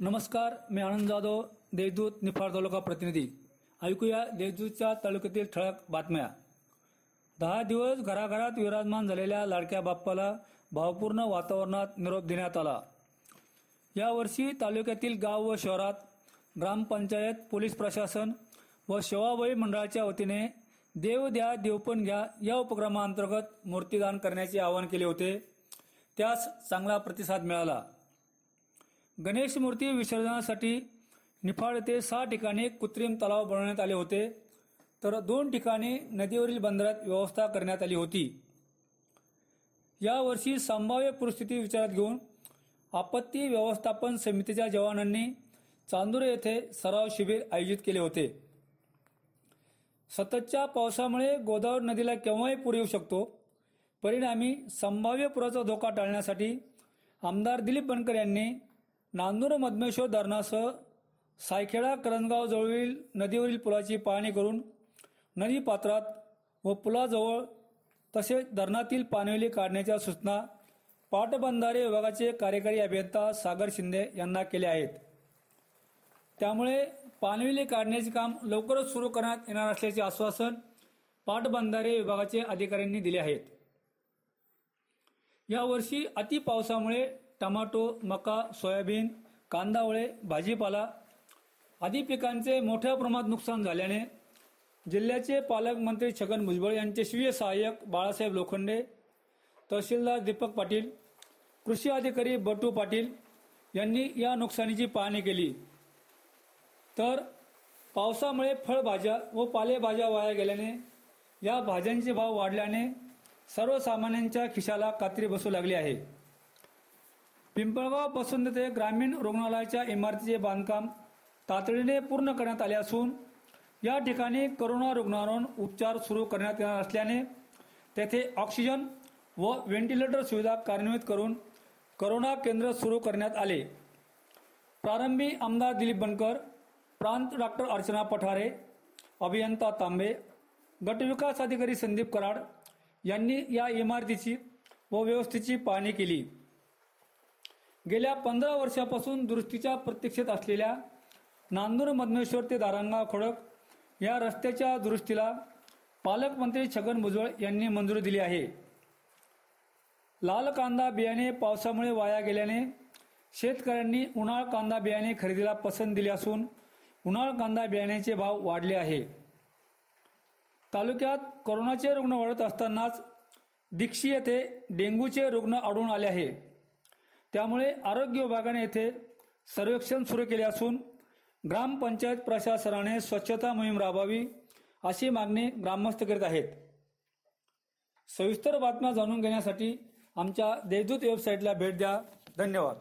नमस्कार मी आनंद जाधव देशदूत निफाड तालुका प्रतिनिधी. ऐकूया देशदूतच्या तालुक्यातील ठळक बातम्या. दहा दिवस घराघरात विराजमान झालेल्या लाडक्या बाप्पाला भावपूर्ण वातावरणात निरोप देण्यात आला. यावर्षी तालुक्यातील गाव व शहरात ग्रामपंचायत पोलीस प्रशासन व सेवाभावी मंडळाच्या वतीने देव द्या देवपण घ्या या उपक्रमाअंतर्गत मूर्तीदान करण्याचे आवाहन केले होते. त्यास चांगला प्रतिसाद मिळाला. गणेश मूर्ती विसर्जनासाठी निफाड येथे सहा ठिकाणी कृत्रिम तलाव बनवण्यात आले होते. तर दोन ठिकाणी नदीवरील बंदरात व्यवस्था करण्यात आली होती. यावर्षी संभाव्य परिस्थिती विचारात घेऊन आपत्ती व्यवस्थापन समितीच्या जवानांनी चांदुरे येथे सराव शिबिर आयोजित केले होते. सततच्या पावसामुळे गोदावरी नदीला केव्हाही पूर येऊ शकतो. परिणामी संभाव्य पुराचा धोका टाळण्यासाठी आमदार दिलीप बनकर यांनी नांदूर मधमेश्वर धरणासह सायखेडा करंजगाव जवळील नदीवरील पुलाची पाहणी करून नदी पात्रात व पुलाजवळ तसेच धरणातील पाणवेली काढण्याच्या सूचना पाटबंधारे विभागाचे कार्यकारी अभियंता सागर शिंदे यांना केल्या आहेत. त्यामुळे पाणवेली काढण्याचे काम लवकरच सुरू करण्यात येणार असल्याचे आश्वासन पाटबंधारे विभागाचे अधिकाऱ्यांनी दिले आहेत. यावर्षी अति पावसामुळे टमाटो मका सोयाबीन कांदावळे भाजीपाला आदी पिकांचे मोठ्या प्रमाणात नुकसान झाल्याने जिल्ह्याचे पालकमंत्री छगन भुजबळ यांचे स्वीय सहाय्यक बाळासाहेब लोखंडे तहसीलदार दीपक पाटील कृषी अधिकारी बटू पाटील यांनी या नुकसानीची पाहणी केली. तर पावसामुळे फळभाज्या व पालेभाज्या वाया गेल्याने या भाज्यांचे भाव वाढल्याने सर्वसामान्यांच्या खिशाला कात्री बसू लागली आहे. पिंपळगाव बसंत ते ग्रामीण रुग्णालयाच्या इमारतीचे बांधकाम तातडीने पूर्ण करण्यात आले असून या ठिकाणी करोना रुग्णांवर उपचार सुरू करण्यात येणार असल्याने तेथे ऑक्सिजन व व्हेंटिलेटर सुविधा कार्यान्वित करून करोना केंद्र सुरू करण्यात आले. प्रारंभी आमदार दिलीप बनकर प्रांत डॉक्टर अर्चना पठारे अभियंता तांबे गटविकास अधिकारी संदीप कराड यांनी या इमारतीची व व्यवस्थेची पाहणी केली. गेल्या पंधरा वर्षापासून दुरुस्तीच्या प्रतीक्षेत असलेल्या नांदूर मधमेश्वर ते दारांगा खडक या रस्त्याच्या दुरुस्तीला पालकमंत्री छगन भुजबळ यांनी मंजुरी दिली आहे. लाल कांदा बियाणे पावसामुळे वाया गेल्याने शेतकऱ्यांनी उन्हाळ कांदा बियाणे खरेदीला पसंत दिली असून उन्हाळ कांदा बियाण्याचे भाव वाढले आहे. तालुक्यात कोरोनाचे रुग्ण वाढत असतानाच दीक्षी येथे डेंग्यूचे रुग्ण आढळून आले आहे. त्यामुळे आरोग्य विभागाने येथे सर्वेक्षण सुरू केले असून ग्रामपंचायत प्रशासनाने स्वच्छता मोहीम राबवावी अशी मागणी ग्रामस्थ करीत आहेत. सविस्तर बातम्या जाणून घेण्यासाठी आमच्या देशदूत वेबसाईटला भेट द्या. धन्यवाद.